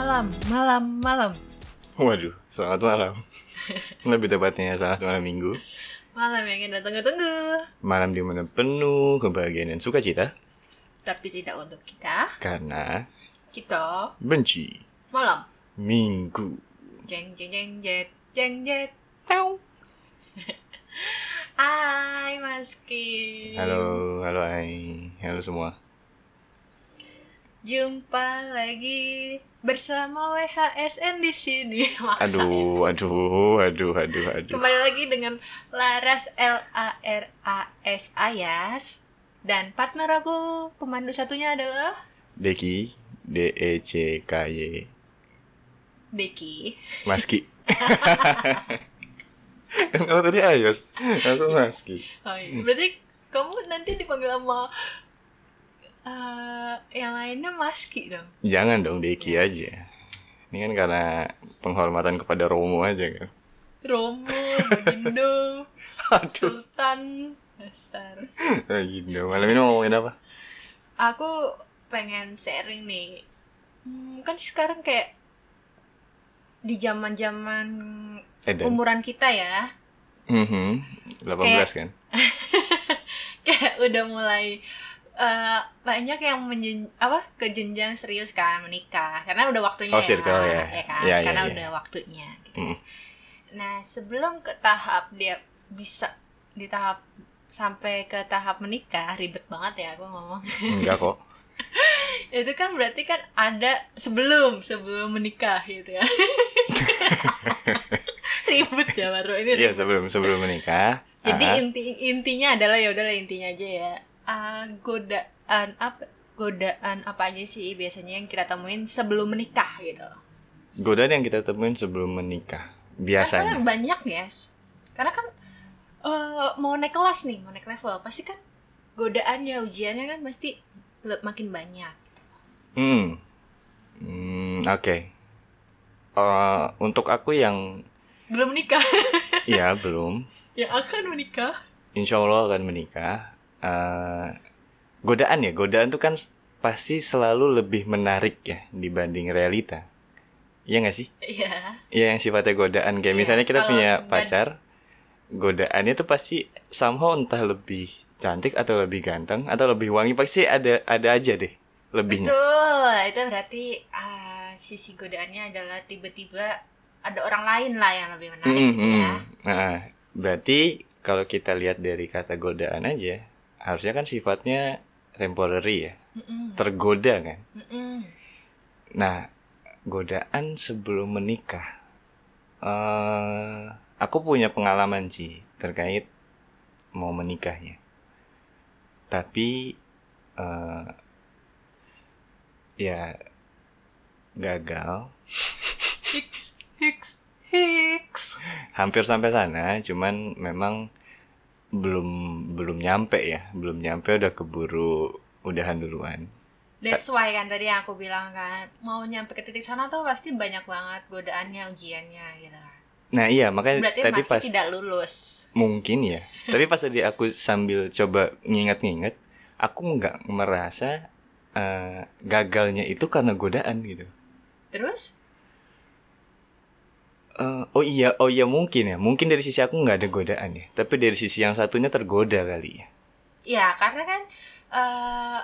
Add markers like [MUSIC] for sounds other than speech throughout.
malam, malam, malam. Waduh, selamat malam. [LAUGHS] Lebih tepatnya selamat malam minggu. Malam yang kita tunggu-tunggu. Malam di mana penuh kebahagiaan dan sukacita Tapi tidak untuk kita. karena Kita benci malam. minggu. Jeng jeng jeng jet, jeng jet. Pew. [LAUGHS] Hai Mas Ki. Halo, halo Ai. Halo semua. Jumpa lagi bersama WHSN di sini. [LAUGHS] Maksa ya. Aduh, aduh, aduh, aduh, aduh. Kembali lagi dengan Laras L A R A S Ayas dan partner aku pemandu satunya adalah Deki, D E C K Y. Deki. Maski. [LAUGHS] kan kamu tadi Ayos, aku Maski. Oh, iya. Berarti kamu nanti dipanggil sama eh, yang lainnya Maski dong. Jangan dong Deki aja. Ini kan karena penghormatan kepada Romo aja kan. Romo, Bagindo, [LAUGHS] Aduh, Sultan, dasar. gitu. Malam ini mau ngomongin apa? Aku pengen sharing nih. Hmm, kan sekarang kayak di zaman-zaman Edan. umuran kita ya, Mhm. 18 kan? [LAUGHS] kayak udah mulai eh, banyak yang menjen apa ke jenjang serius kan menikah karena udah waktunya Oh, circle ya. kan Ya, ya, karena ya. udah waktunya gitu. Mm. nah sebelum ke tahap dia bisa di tahap sampai ke tahap menikah ribet banget ya aku ngomong Enggak kok. [LAUGHS] itu kan berarti kan ada sebelum sebelum menikah gitu ya [LAUGHS] ribet ya baru ini Iya, sebelum sebelum menikah. Jadi inti intinya adalah ya udahlah intinya aja ya. Ah, godaan apa godaan apa aja sih biasanya yang kita temuin sebelum menikah gitu. godaan yang kita temuin sebelum menikah. Masalah Biasanya. banyak ya. Karena kan eh, mau naik kelas nih, mau naik level pasti kan godaannya ujiannya kan pasti makin banyak. Hmm. Hmm, oke. Eh, untuk aku yang Belum menikah, [LAUGHS] ya belum, yang akan menikah. insya Allah akan menikah. Eh, godaan ya, godaan tuh kan pasti selalu lebih menarik ya dibanding realita. Iya nggak sih? Iya. Iya yang sifatnya godaan kayak Iya, misalnya kita punya pacar, godaannya tuh pasti somehow entah lebih cantik atau lebih ganteng atau lebih wangi pasti ada ada aja deh lebihnya. Betul, itu berarti ah, sisi godaannya adalah tiba-tiba ada orang lain lah yang lebih menarik Mm, gitu mm. ya. Nah, berarti kalau kita lihat dari kata godaan aja, harusnya kan sifatnya temporary ya, Mm-mm, tergoda kan. mm-mm. Nah, godaan sebelum menikah, eh aku punya pengalaman sih terkait mau menikahnya. Tapi eh ya gagal. Hicks, hicks, hicks. hampir sampai sana cuman memang belum belum nyampe ya belum nyampe udah keburu udahan duluan That's why kan tadi yang aku bilang kan mau nyampe ke titik sana tuh pasti banyak banget godaannya ujiannya gitu. nah iya makanya Berarti tadi pasti pas tidak lulus. mungkin ya tapi pas tadi aku sambil coba nginget-nginget aku nggak merasa eh, gagalnya itu karena godaan gitu Terus? Eh, oh iya oh iya mungkin ya mungkin dari sisi aku nggak ada godaan ya tapi dari sisi yang satunya tergoda kali ya Ya karena kan eh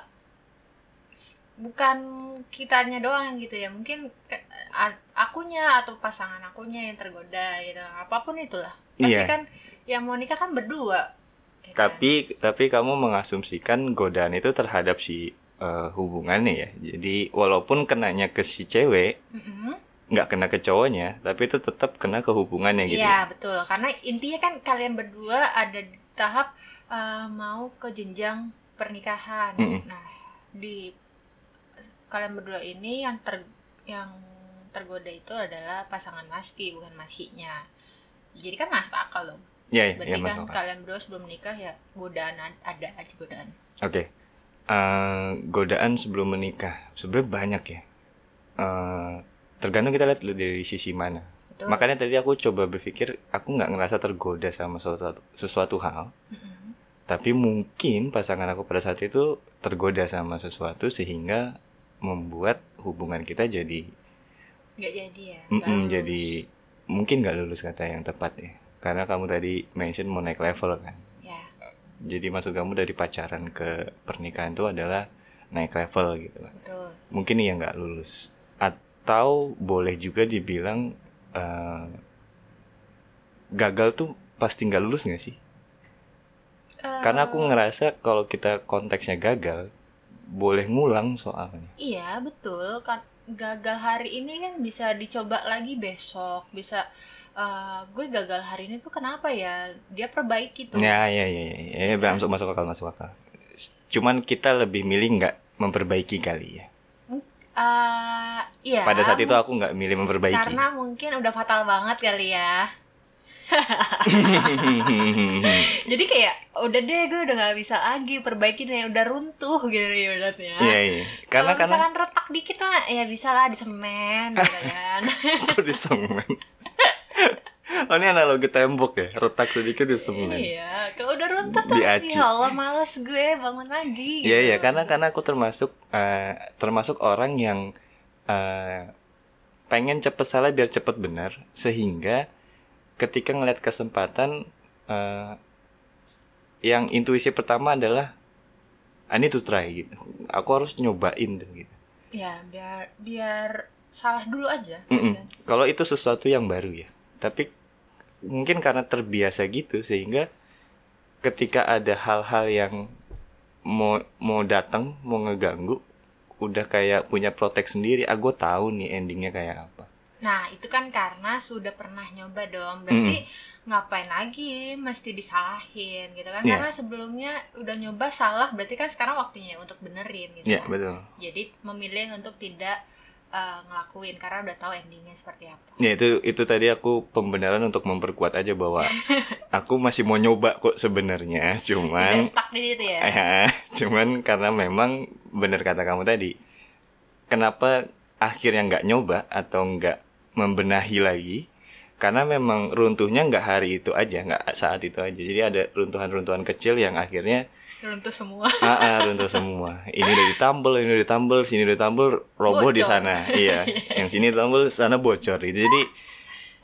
bukan kitanya doang gitu ya mungkin a- akunya atau pasangan akunya yang tergoda gitu apa pun itulah pasti Iya. kan yang mau nikah kan berdua ya kan? Tapi tapi kamu mengasumsikan godaan itu terhadap si eh, hubungannya ya. Jadi walaupun kenanya ke si cewek, Mm-mm. Nggak kena ke cowoknya, tapi itu tetap kena ke hubungannya gitu. Iya betul karena intinya kan kalian berdua ada di tahap eh, mau ke jenjang pernikahan. Mm-mm. Nah di kalian berdua ini yang ter yang tergoda itu adalah pasangan maski bukan maskinya. Jadi kan masuk akal dong. Iya, iya, Berarti iya, kan akal. kalian berdua sebelum menikah ya godaan ad- ada aja godaan. Oke. Eh, godaan sebelum menikah sebenarnya banyak ya. Eh, tergantung kita lihat dari sisi mana. Betul. Makanya tadi aku coba berpikir aku nggak ngerasa tergoda sama sesuatu, sesuatu hal, Mm-mm. tapi mungkin pasangan aku pada saat itu tergoda sama sesuatu sehingga membuat hubungan kita jadi nggak jadi ya lulus. jadi mungkin nggak lulus kata yang tepat ya karena kamu tadi mention mau naik level kan ya jadi maksud kamu dari pacaran ke pernikahan itu adalah naik level gitu kan betul mungkin iya nggak lulus atau boleh juga dibilang eh, gagal tuh pasti nggak lulus nggak sih? Karena aku ngerasa kalau kita konteksnya gagal boleh ngulang soalnya. Iya betul. Kan gagal hari ini kan bisa dicoba lagi besok bisa eh, gue gagal hari ini tuh kenapa ya? Dia perbaiki tuh. Ya ya ya ya, ya, Iya. kan? masuk masuk akal masuk akal. Cuman kita lebih milih nggak memperbaiki kali ya Eh, iya. Pada saat itu aku nggak milih memperbaiki. Karena mungkin udah fatal banget kali ya. [LAUGHS] Jadi kayak udah deh gue udah nggak bisa lagi perbaiki nih udah runtuh gitu ya ibaratnya Iya iya. Karena Kalau karena misalkan retak dikit lah ya bisa lah di semen gitu kan. [LAUGHS] Aku di semen. [LAUGHS] Oh ini analogi tembok ya, retak sedikit di semen. iya kalau udah runtuh tuh ya Allah males gue bangun lagi Iya gitu. iya, karena karena aku termasuk eh, termasuk orang yang eh, pengen cepet salah biar cepet benar, sehingga ketika ngeliat kesempatan eh, yang intuisi pertama adalah I need to try gitu. Aku harus nyobain tuh gitu. ya biar biar salah dulu aja Mm-mm. gitu. Kalau itu sesuatu yang baru ya. Tapi mungkin karena terbiasa gitu sehingga ketika ada hal-hal yang mau mau datang, mau ngeganggu, udah kayak punya protek sendiri. Ah, gue tahu nih endingnya kayak apa. Nah, itu kan karena sudah pernah nyoba dong. Berarti ngapain lagi mesti disalahin gitu kan? Iya. Karena sebelumnya udah nyoba salah, berarti kan sekarang waktunya untuk benerin gitu. Ya kan. betul. Jadi memilih untuk tidak eh, ngelakuin karena udah tahu endingnya seperti apa. Ya itu itu tadi aku pembenaran untuk memperkuat aja bahwa [LAUGHS] aku masih mau nyoba kok sebenarnya, Tidak cuman stuck di situ ya. Ya, [LAUGHS] cuman karena memang benar kata kamu tadi, kenapa akhirnya nggak nyoba atau nggak membenahi lagi? Karena memang runtuhnya nggak hari itu aja, nggak saat itu aja. Jadi ada runtuhan-runtuhan kecil yang akhirnya Runtuh semua. ah, ah, runtuh semua. Ini udah ditambal, ini udah ditambal, sini udah ditambal, roboh di sana. [LAUGHS] Iya, yang sini ditambal, sana bocor. Gitu. Jadi,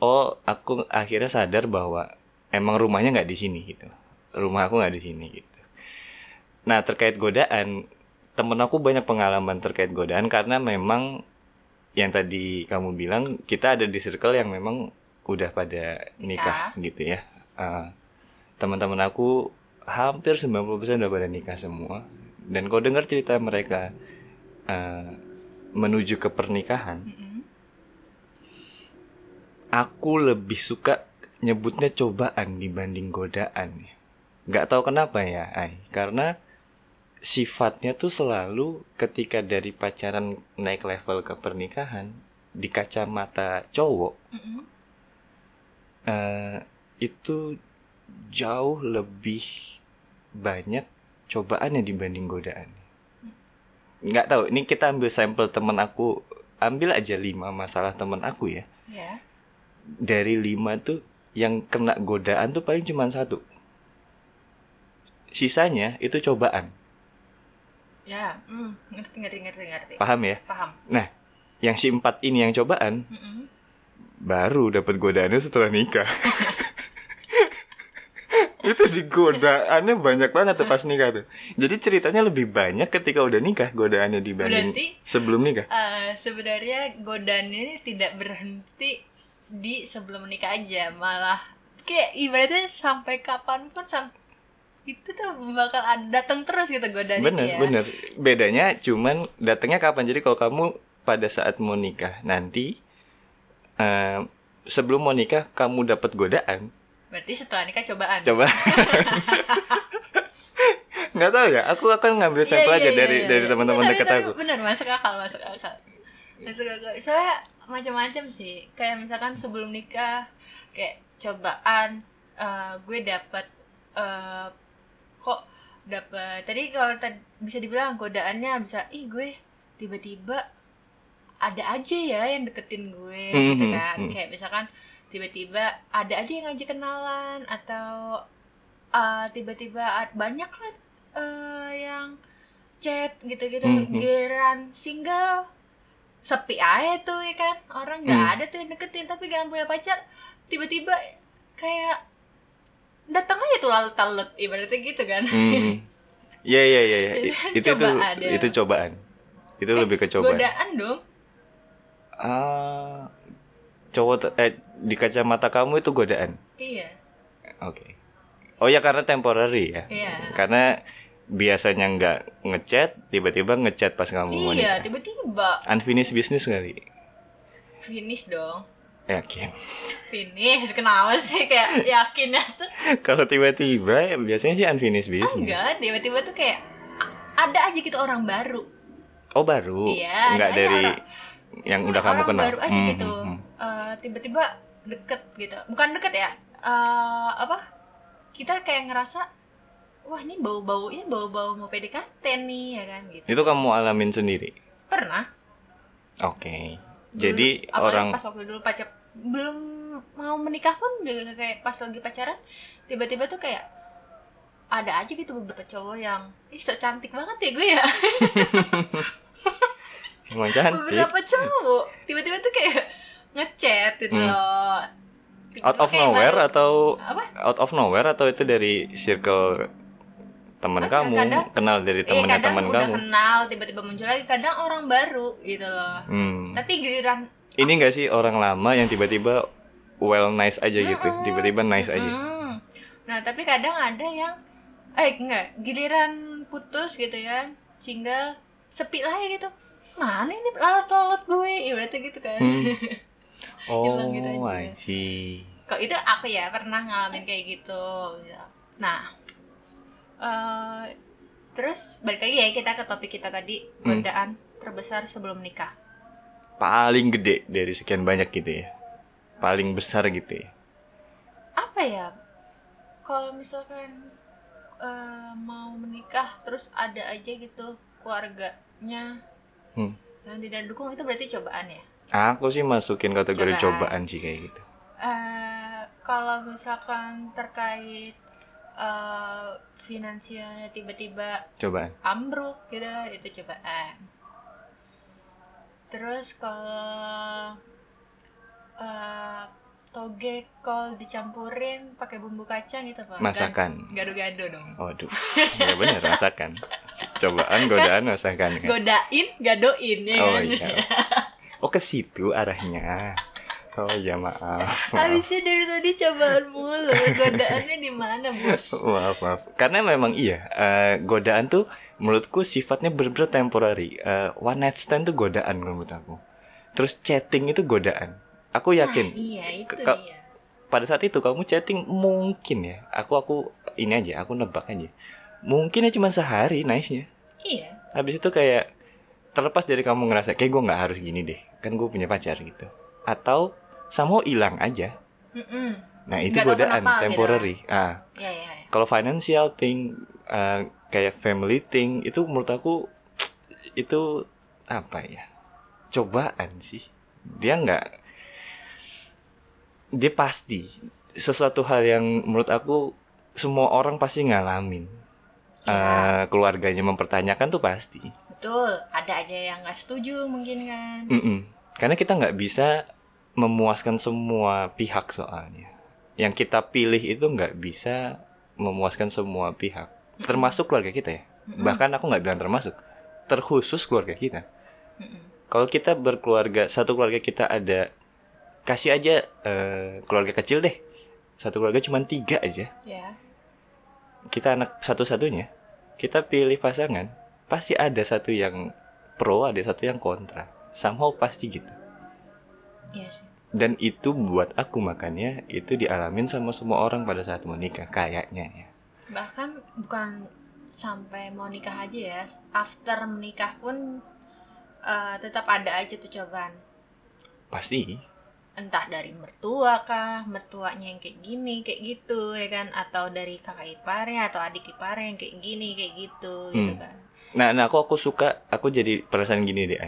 oh aku akhirnya sadar bahwa emang rumahnya nggak di sini gitu. Rumah aku nggak di sini gitu. Nah terkait godaan, temen aku banyak pengalaman terkait godaan karena memang yang tadi kamu bilang kita ada di circle yang memang udah pada nikah, gitu ya. Ah, teman-teman aku hampir 90% udah pada nikah semua. Dan kau dengar cerita mereka eh, menuju ke pernikahan, aku lebih suka nyebutnya cobaan dibanding godaan. Nggak tahu kenapa ya, Ai. Karena sifatnya tuh selalu ketika dari pacaran naik level ke pernikahan di kacamata cowok Mm-mm. eh, itu jauh lebih banyak cobaannya dibanding godaan. Nggak tahu, ini kita ambil sampel teman aku, ambil aja lima masalah teman aku ya. Ya. Dari lima tuh yang kena godaan tuh paling cuma satu. Sisanya itu cobaan, Ya, mm, ngerti ngerti ngerti ngerti. paham ya? Paham. Yang si empat ini yang cobaan, Mm-mm. baru dapat godaannya setelah nikah. [LAUGHS] itu di godaannya banyak banget tuh pas nikah tuh. Jadi ceritanya lebih banyak ketika udah nikah godaannya dibanding Berarti sebelum nikah. eh, sebenarnya godaan ini tidak berhenti di sebelum menikah aja, malah kayak ibaratnya sampai kapan pun sampai itu tuh bakal datang terus gitu godaan itu Bener ya. bener. Bedanya cuman datangnya kapan. Jadi kalau kamu pada saat mau nikah nanti eh, sebelum mau nikah kamu dapat godaan, Berarti setelah nikah cobaan. coba. [LAUGHS] nggak tahu ya. Aku akan ngambil Iya, sampel iya, aja iya, dari iya. dari teman-teman Tapi- dekat tapi aku. Bener masuk akal, masuk akal. Masuk akal. Soalnya macam-macam sih. Kayak misalkan sebelum nikah kayak cobaan eh, gue dapat eh, kok dapat tadi kalau tadi bisa dibilang godaannya bisa ih gue tiba-tiba ada aja ya yang deketin gue gitu Mhm, kan mhm. kayak misalkan tiba-tiba ada aja yang ngajak kenalan atau eh, tiba-tiba banyak lah eh, yang chat gitu-gitu Mhm. giliran single sepi aja tuh ya kan orang nggak Hmm. ada tuh yang deketin tapi gak punya pacar tiba-tiba kayak datang aja tuh lalu talut ibaratnya gitu kan Hmm. Iya iya iya iya. [LAUGHS] Itu I- kan Itu itu cobaan itu cobaan. Itu Eh, lebih ke cobaan. godaan dong Ah, cowok eh di kacamata kamu itu godaan. iya Oke. Oh ya karena temporary ya. iya Karena biasanya nggak ngechat, tiba-tiba ngechat pas kamu mau iya tiba-tiba Unfinished business kali. finish dong Yakin. finish kenapa sih kayak yakinnya tuh Kalau tiba-tiba ya biasanya sih unfinished business. enggak tiba-tiba tuh kayak ada aja gitu orang baru Oh baru. Iya, Nggak dari orang- yang udah kamu kenal. baru aja Hmm, gitu hmm. Eh, tiba-tiba deket gitu bukan deket ya Eh, apa kita kayak ngerasa wah ini bau-baunya bau-bau mau PDKT nih ya kan gitu Itu kamu alamin sendiri. pernah Oke. Dulu, Jadi apalagi orang pas waktu dulu pacar belum mau menikah pun juga kayak pas lagi pacaran tiba-tiba tuh kayak ada aja gitu beberapa cowok yang ih so cantik banget ya gue ya [LAUGHS] emang cantik. beberapa cowok tiba-tiba tuh kayak ngechat gitu Hmm. loh Tiba-tiba Out of nowhere baru- atau apa out of nowhere atau itu dari circle teman Enggak, kamu, kadang- kenal dari Iya temannya kadang teman kamu. kenal tiba-tiba muncul lagi kadang orang baru gitu loh Hmm. tapi giliran Ini enggak sih orang lama yang tiba-tiba well nice aja gitu, tiba-tiba nice aja. Mm-mm. nah tapi kadang ada yang eh enggak giliran putus gitu ya single sepi lagi gitu mana ini lalat-lalat gue ibaratnya gitu kan Hmm. [LAUGHS] Hilang gitu Oh, aja. See. kok itu aku ya pernah ngalamin kayak gitu gitu. nah eh terus balik lagi ya kita ke topik kita tadi Hmm. godaan terbesar sebelum nikah Paling gede dari sekian banyak gitu ya. Paling besar gitu ya. apa ya kalau misalkan eh, mau menikah terus ada aja gitu keluarganya Hmm. yang tidak dukung itu berarti cobaan ya Aku sih masukin kategori Cobaan. cobaan sih kayak gitu. eh kalau misalkan terkait eh, finansialnya tiba-tiba Cobaan. ambruk gitu itu cobaan terus kalau eh toge kol dicampurin pakai bumbu kacang itu apa Masakan. gado-gado dong Waduh. Ya benar masakan. Cobaan, godaan, masakan kan. godain gadoin ya Oh kan iya. Oh ke situ arahnya. Oh iya maaf. Maaf. habisnya dari tadi cobaan mulu godaannya di mana bos Maaf maaf. Karena memang iya. eh, godaan tuh menurutku sifatnya benar-benar temporary. Eh, one night stand tuh godaan menurut aku. Terus chatting itu godaan. Aku yakin Nah, iya itu dia pada saat itu kamu chatting mungkin ya. Aku aku ini aja. Aku nebak aja. Mungkinnya cuma sehari nice-nya. iya Habis itu kayak terlepas dari kamu ngerasa kayak gue nggak harus gini deh. Kan gue punya pacar gitu. Atau sama hilang aja. Mm-mm. Nah itu godaan kenapa gitu. temporary. Ah, iya iya iya. kalau financial thing uh, kayak family thing itu menurut aku itu apa ya cobaan sih dia nggak dia pasti. Sesuatu hal yang menurut aku semua orang pasti ngalamin. Iya. Eh, keluarganya mempertanyakan tuh pasti. Betul. Ada aja yang nggak setuju mungkin kan. Mm-mm. karena kita nggak bisa memuaskan semua pihak soalnya. Yang kita pilih itu nggak bisa memuaskan semua pihak. Termasuk keluarga kita ya. Mm-mm. bahkan aku nggak bilang termasuk. Terkhusus keluarga kita. Mm-mm. kalau kita berkeluarga satu keluarga kita ada kasih aja eh, keluarga kecil deh. Satu keluarga cuma tiga aja. Ya. Kita anak satu-satunya. Kita pilih pasangan pasti ada satu yang pro ada satu yang kontra. Somehow pasti gitu. Iya sih. Dan itu buat aku makanya itu dialamin sama semua orang pada saat mau nikah kayaknya ya. Bahkan bukan sampai mau nikah aja ya after menikah pun eh, tetap ada aja tuh cobaan. Pasti entah dari mertua kah mertuanya yang kayak gini kayak gitu ya kan? Atau dari kakak iparnya atau adik iparnya yang kayak gini kayak gitu gitu Hmm. kan? Nah nah aku aku suka aku jadi perasaan gini deh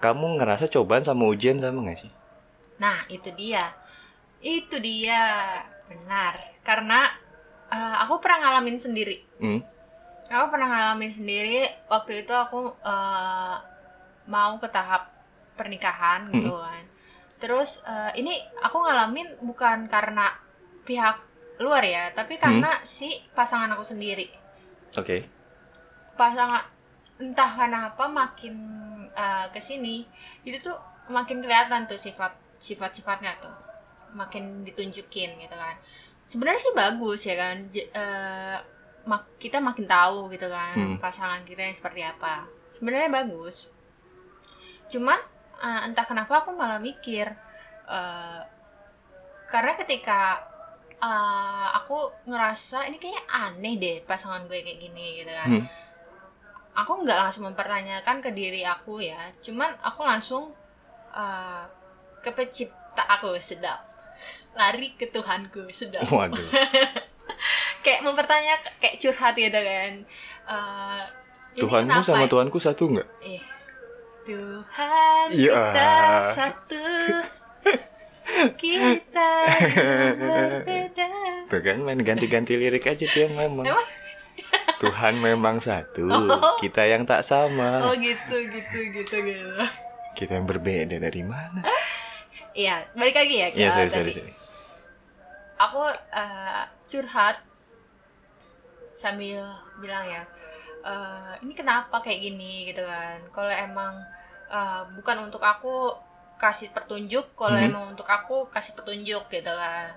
kamu ngerasa cobaan sama ujian sama gak sih? Nah itu dia. Itu dia. Benar. Karena eh, aku pernah ngalamin sendiri. Hmm. aku pernah ngalamin sendiri. Waktu itu aku eh, mau ke tahap pernikahan gitu kan terus eh, ini aku ngalamin bukan karena pihak luar ya tapi karena si pasangan aku sendiri. Oke. pasangan entah kenapa makin uh, ke sini itu tuh makin kelihatan tuh sifat sifat sifatnya tuh. Makin ditunjukin gitu kan. Sebenarnya sih bagus ya kan J- eh, mak- kita makin tahu gitu kan Hmm. pasangan kita yang seperti apa. Sebenarnya bagus. Cuman eh, entah kenapa aku malah mikir eh, karena ketika eh, aku ngerasa ini kayaknya aneh deh pasangan gue kayak gini gitu kan Hmm. aku nggak langsung mempertanyakan ke diri aku ya cuman aku langsung uh, ke pencipta aku sedap lari ke Tuhanku sedap Waduh. [LAUGHS] kayak mempertanyakan kayak curhat gitu kan Uh, Tuhanmu sama ya? Tuhanku satu nggak? Eh, Tuhan Iya. [LAUGHS] kita satu [LAUGHS] kita berbeda Tuh kan main ganti-ganti lirik aja dia memang. Emang? Tuhan memang satu, Oh. kita yang tak sama. oh gitu gitu gitu gitu Kita yang berbeda dari mana? iya balik lagi ya Iya, sorry, sorry, sorry. aku eh, curhat sambil bilang ya eh, ini kenapa kayak gini gitu kan. Kalau emang eh, bukan untuk aku kasih petunjuk kalau Mhm. emang untuk aku kasih petunjuk gitu kan.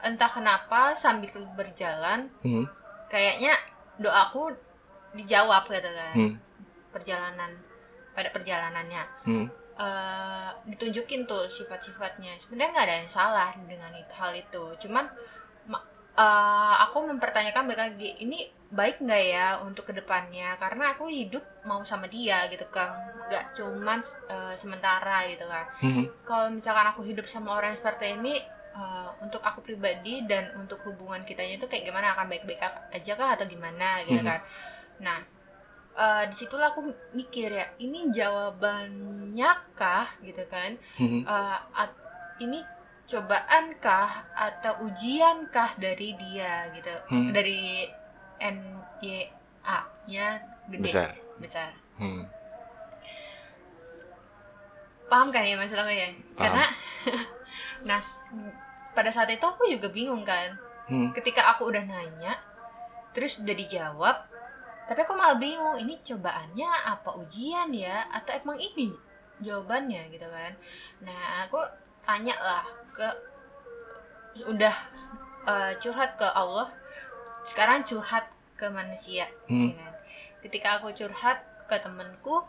Entah kenapa sambil berjalan Hmm, kayaknya doaku dijawab gitu kan. Hmm, perjalanan pada perjalanannya. Hmm. eh, ditunjukin tuh sifat-sifatnya. Sebenarnya nggak ada yang salah dengan hal itu. Cuman ma- eh, aku mempertanyakan lagi ini baik nggak ya untuk ke depannya? Karena aku hidup mau sama dia gitu kan nggak cuman eh, sementara gitu kan. Hmm, kalau misalkan aku hidup sama orang yang seperti ini eh, untuk aku pribadi dan untuk hubungan kitanya itu kayak gimana? Akan baik-baik aja kah atau gimana gitu Mhm. kan? Nah eh, di situlah aku mikir ya ini jawabannya kah gitu kan? Hmm. Eh, at- ini cobaan kah atau ujian kah dari dia gitu? Hmm. dari N Y A nya gede Besar. besar Hmm. paham kan ya masalahnya ya Paham. karena [LAUGHS] nah pada saat itu aku juga bingung kan Hmm. ketika aku udah nanya terus udah dijawab tapi aku malah bingung ini cobaannya apa ujian ya atau emang ini jawabannya gitu kan nah aku tanya lah ke udah eh, curhat ke Allah sekarang curhat ke manusia Hmm. ya kan? ketika aku curhat ke temenku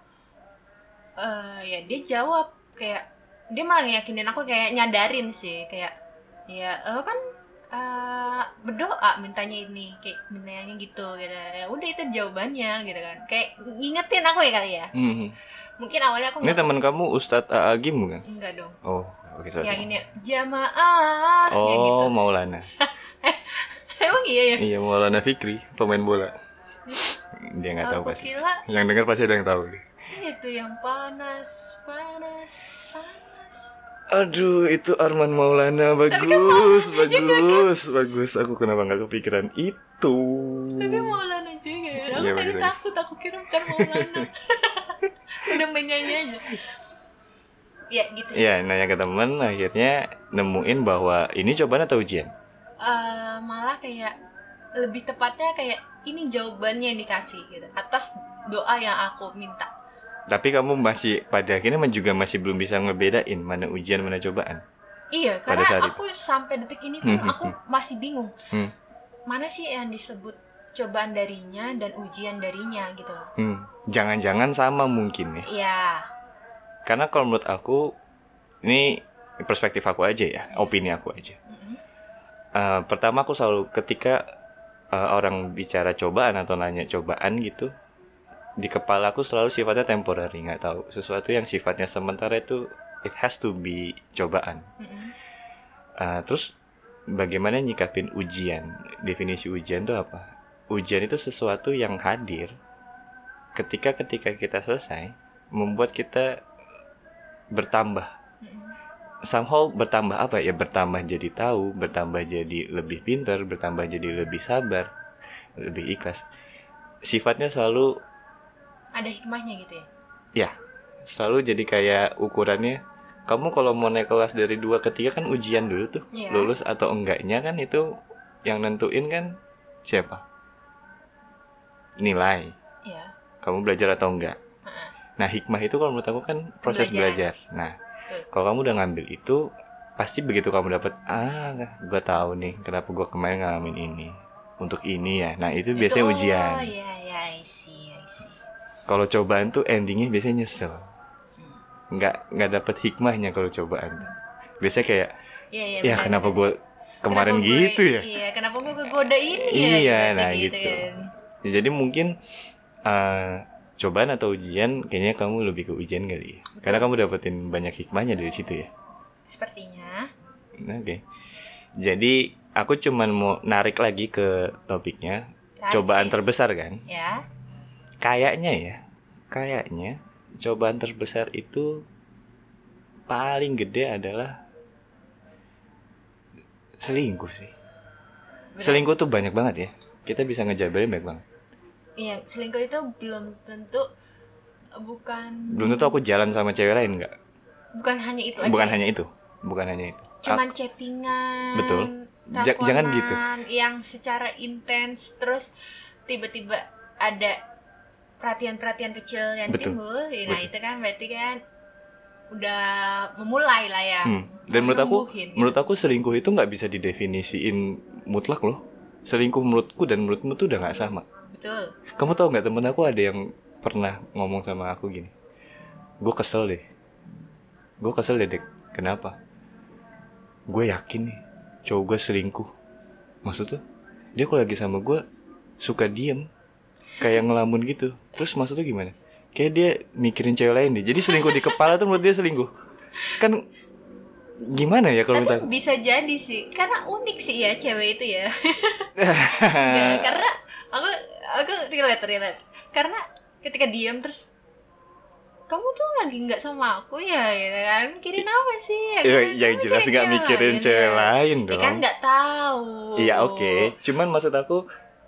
eh ya dia jawab kayak dia malah ngeyakinin aku kayak nyadarin sih kayak ya lo kan eh, berdoa mintanya ini kayak mintanya gitu gitu ya udah itu jawabannya gitu kan kayak ngingetin aku ya kali ya Hmm. mungkin awalnya aku Ini teman kamu Ustadz Agim bukan? enggak dong Oh, oke sorry. yang ini jamaah gitu Oh, Maulana. [LAUGHS] emang iya ya Iya, Maulana Fikri, pemain bola. Dia nggak tahu pasti. kira Yang dengar pasti ada yang tahu. itu yang panas panas panas Aduh, itu Arman Maulana bagus, bagus, bagus. Aku kenapa nggak kepikiran itu? Tapi Maulana juga ya. Aku Iya, tadi bagus, takut, aku kira bukan Maulana. [LAUGHS] Udah menyanyi aja. Ya gitu sih. Iya, nanya ke temen, akhirnya nemuin bahwa ini cobaan atau ujian. Eh, malah kayak lebih tepatnya kayak ini jawabannya yang dikasih gitu atas doa yang aku minta. Tapi kamu masih pada akhirnya juga masih belum bisa ngebedain mana ujian mana cobaan. Iya, Pada karena saat aku sampai detik ini pun Hmm, hmm, aku masih bingung. Hmm. Mana sih yang disebut cobaan darinya dan ujian darinya gitu. Hmm, jangan-jangan sama mungkin ya. Iya. Karena kalau menurut aku ini perspektif aku aja ya, opini aku aja. Eh, pertama aku selalu ketika eh, orang bicara cobaan atau nanya cobaan gitu, di kepala aku selalu sifatnya temporary, nggak tahu sesuatu yang sifatnya sementara itu it has to be cobaan. Eh, terus bagaimana nyikapin ujian? Definisi ujian itu apa? Ujian itu sesuatu yang hadir ketika ketika kita selesai membuat kita bertambah. Somehow bertambah apa ya bertambah jadi tahu bertambah jadi lebih pintar bertambah jadi lebih sabar lebih ikhlas sifatnya selalu Ada hikmahnya gitu ya. selalu jadi kayak ukurannya kamu kalau mau naik kelas dari dua ke tiga kan ujian dulu tuh Iya. lulus atau enggaknya kan itu yang nentuin kan siapa nilai Iya. kamu belajar atau enggak nah hikmah itu kalau menurut aku kan proses Belajar. belajar nah Betul. kalau kamu udah ngambil itu pasti begitu kamu dapat ah gua tahu nih kenapa gua kemarin ngalamin ini untuk ini ya nah itu biasanya Itu- ujian Oh iya iya I see I see. kalau cobaan tuh endingnya biasanya nyesel Hmm. nggak nggak dapet hikmahnya kalau cobaan biasanya kayak Iya iya. ya benar, kenapa benar. gue kemarin Kenapa gue- gitu ya Iya, kenapa gue kegoda ini ya? Iya, ibaratnya nah gitu. kan. Ya, jadi mungkin eh, cobaan atau ujian kayaknya kamu lebih ke ujian kali ya. Karena kamu dapetin banyak hikmahnya dari situ ya. Sepertinya. Oke. Jadi aku cuman mau narik lagi ke topiknya. Tarik cobaan sih. terbesar kan? Ya. kayaknya ya. Kayaknya cobaan terbesar itu paling gede adalah selingkuh sih. Benar. selingkuh tuh banyak banget ya. Kita bisa ngejabarin banyak banget Iya, selingkuh itu belum tentu bukan belum tentu aku jalan sama cewek lain nggak bukan hanya itu aja. bukan ya. hanya itu bukan hanya itu cuman chattingan. Betul. Ja- jangan gitu. Yang secara intens terus tiba-tiba ada perhatian-perhatian kecil yang Betul. timbul. Nah, Betul. itu kan berarti kan udah memulai lah ya. Hmm. dan menurut aku gitu. menurut aku selingkuh itu nggak bisa didefinisiin mutlak loh selingkuh menurutku dan menurutmu tuh udah nggak sama Betul. kamu tahu nggak temen aku ada yang pernah ngomong sama aku gini? Gue kesel deh. Gue kesel deh dek. Kenapa? Gue yakin nih cowok gue selingkuh. Maksud tuh dia kalau lagi sama gue suka diem. Kayak ngelamun gitu. Terus maksud tuh gimana? Kayak dia mikirin cewek lain deh. Jadi selingkuh di kepala tuh menurut dia selingkuh. Kan gimana ya kalau minta bisa jadi sih, karena unik sih ya cewek itu ya. Ya, [LAUGHS] karena aku aku relate relate. Karena ketika diam terus kamu tuh lagi nggak sama aku ya, gitu kan? Mikirin apa sih? Ya, ya, kan? yang Kamu jelas nggak mikirin ya. cewek lain Ya dong kan nggak tahu. Iya oke, cuman maksud aku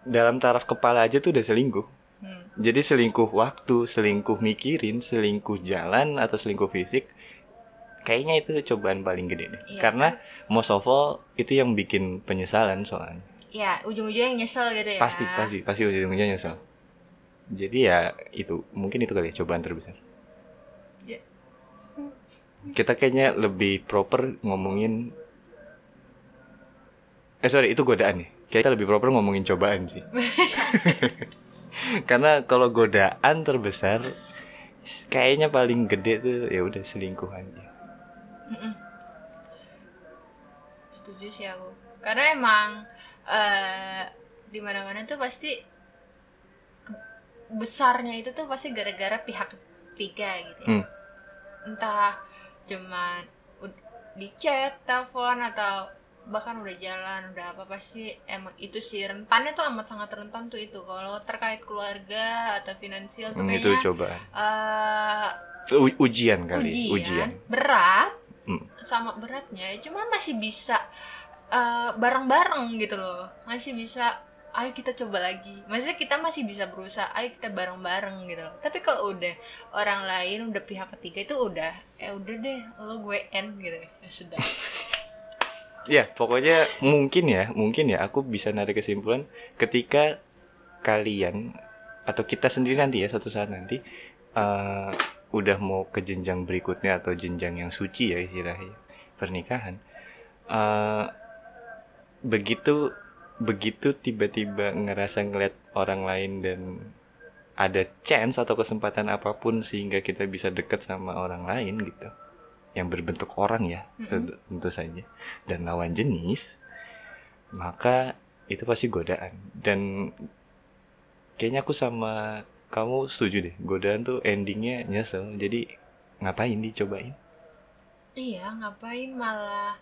dalam taraf kepala aja tuh udah selingkuh. Hmm. Jadi selingkuh waktu, selingkuh mikirin, selingkuh jalan atau selingkuh fisik, kayaknya itu cobaan paling gede deh. Iya, Karena most of all itu yang bikin penyesalan soalnya. Ya ujung-ujungnya nyesel gitu ya. Pasti pasti pasti ujung-ujungnya nyesel. Jadi ya itu mungkin itu kali ya cobaan terbesar. Ya. Kita kayaknya lebih proper ngomongin Eh sorry itu godaan nih. Kita lebih proper ngomongin cobaan sih. [LAUGHS] Karena kalau godaan terbesar kayaknya paling gede tuh ya udah selingkuh aja. Mm-mm. Setuju sih aku. Karena emang eh di mana-mana tuh pasti besarnya itu tuh pasti gara-gara pihak ketiga gitu ya. Hmm. Entah cuman di chat, telepon atau bahkan udah jalan, udah apa pasti emang itu sih rentannya tuh amat sangat rentan tuh itu. Kalau terkait keluarga atau finansial tuh Hmm, itu kayaknya cobaan. eh, U- ujian kali, ujian, ujian. berat Hmm. sama beratnya cuma masih bisa eh, bareng-bareng gitu loh. Masih bisa ayo kita coba lagi. Maksudnya kita masih bisa berusaha ayo kita bareng-bareng gitu loh. Tapi kalau udah orang lain udah pihak ketiga itu udah eh udah deh lo gue end gitu. Ya sudah. [LAUGHS] Ya, pokoknya mungkin ya, mungkin ya aku bisa narik kesimpulan ketika kalian atau kita sendiri nanti ya suatu saat nanti eh, udah mau ke jenjang berikutnya atau jenjang yang suci ya istilahnya pernikahan. eh, begitu begitu tiba-tiba ngerasa ngeliat orang lain dan ada chance atau kesempatan apa pun sehingga kita bisa deket sama orang lain gitu. Yang berbentuk orang ya Mm-mm. tentu, tentu saja. Dan lawan jenis maka itu pasti godaan. Dan kayaknya aku sama kamu setuju deh godaan tuh endingnya nyesel. Jadi ngapain dicobain? Iya ngapain malah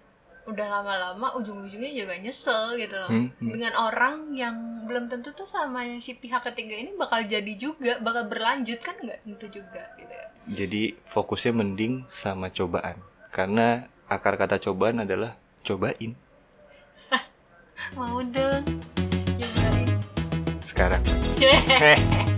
udah lama-lama ujung-ujungnya juga nyesel gitu loh. Hmm, hmm. dengan orang yang belum tentu tuh sama yang si pihak ketiga ini bakal jadi juga bakal berlanjut kan nggak tentu juga gitu ya? Jadi fokusnya mending sama cobaan. Karena akar kata cobaan adalah cobain. Mau dong. Cobain sekarang [LAUGHS]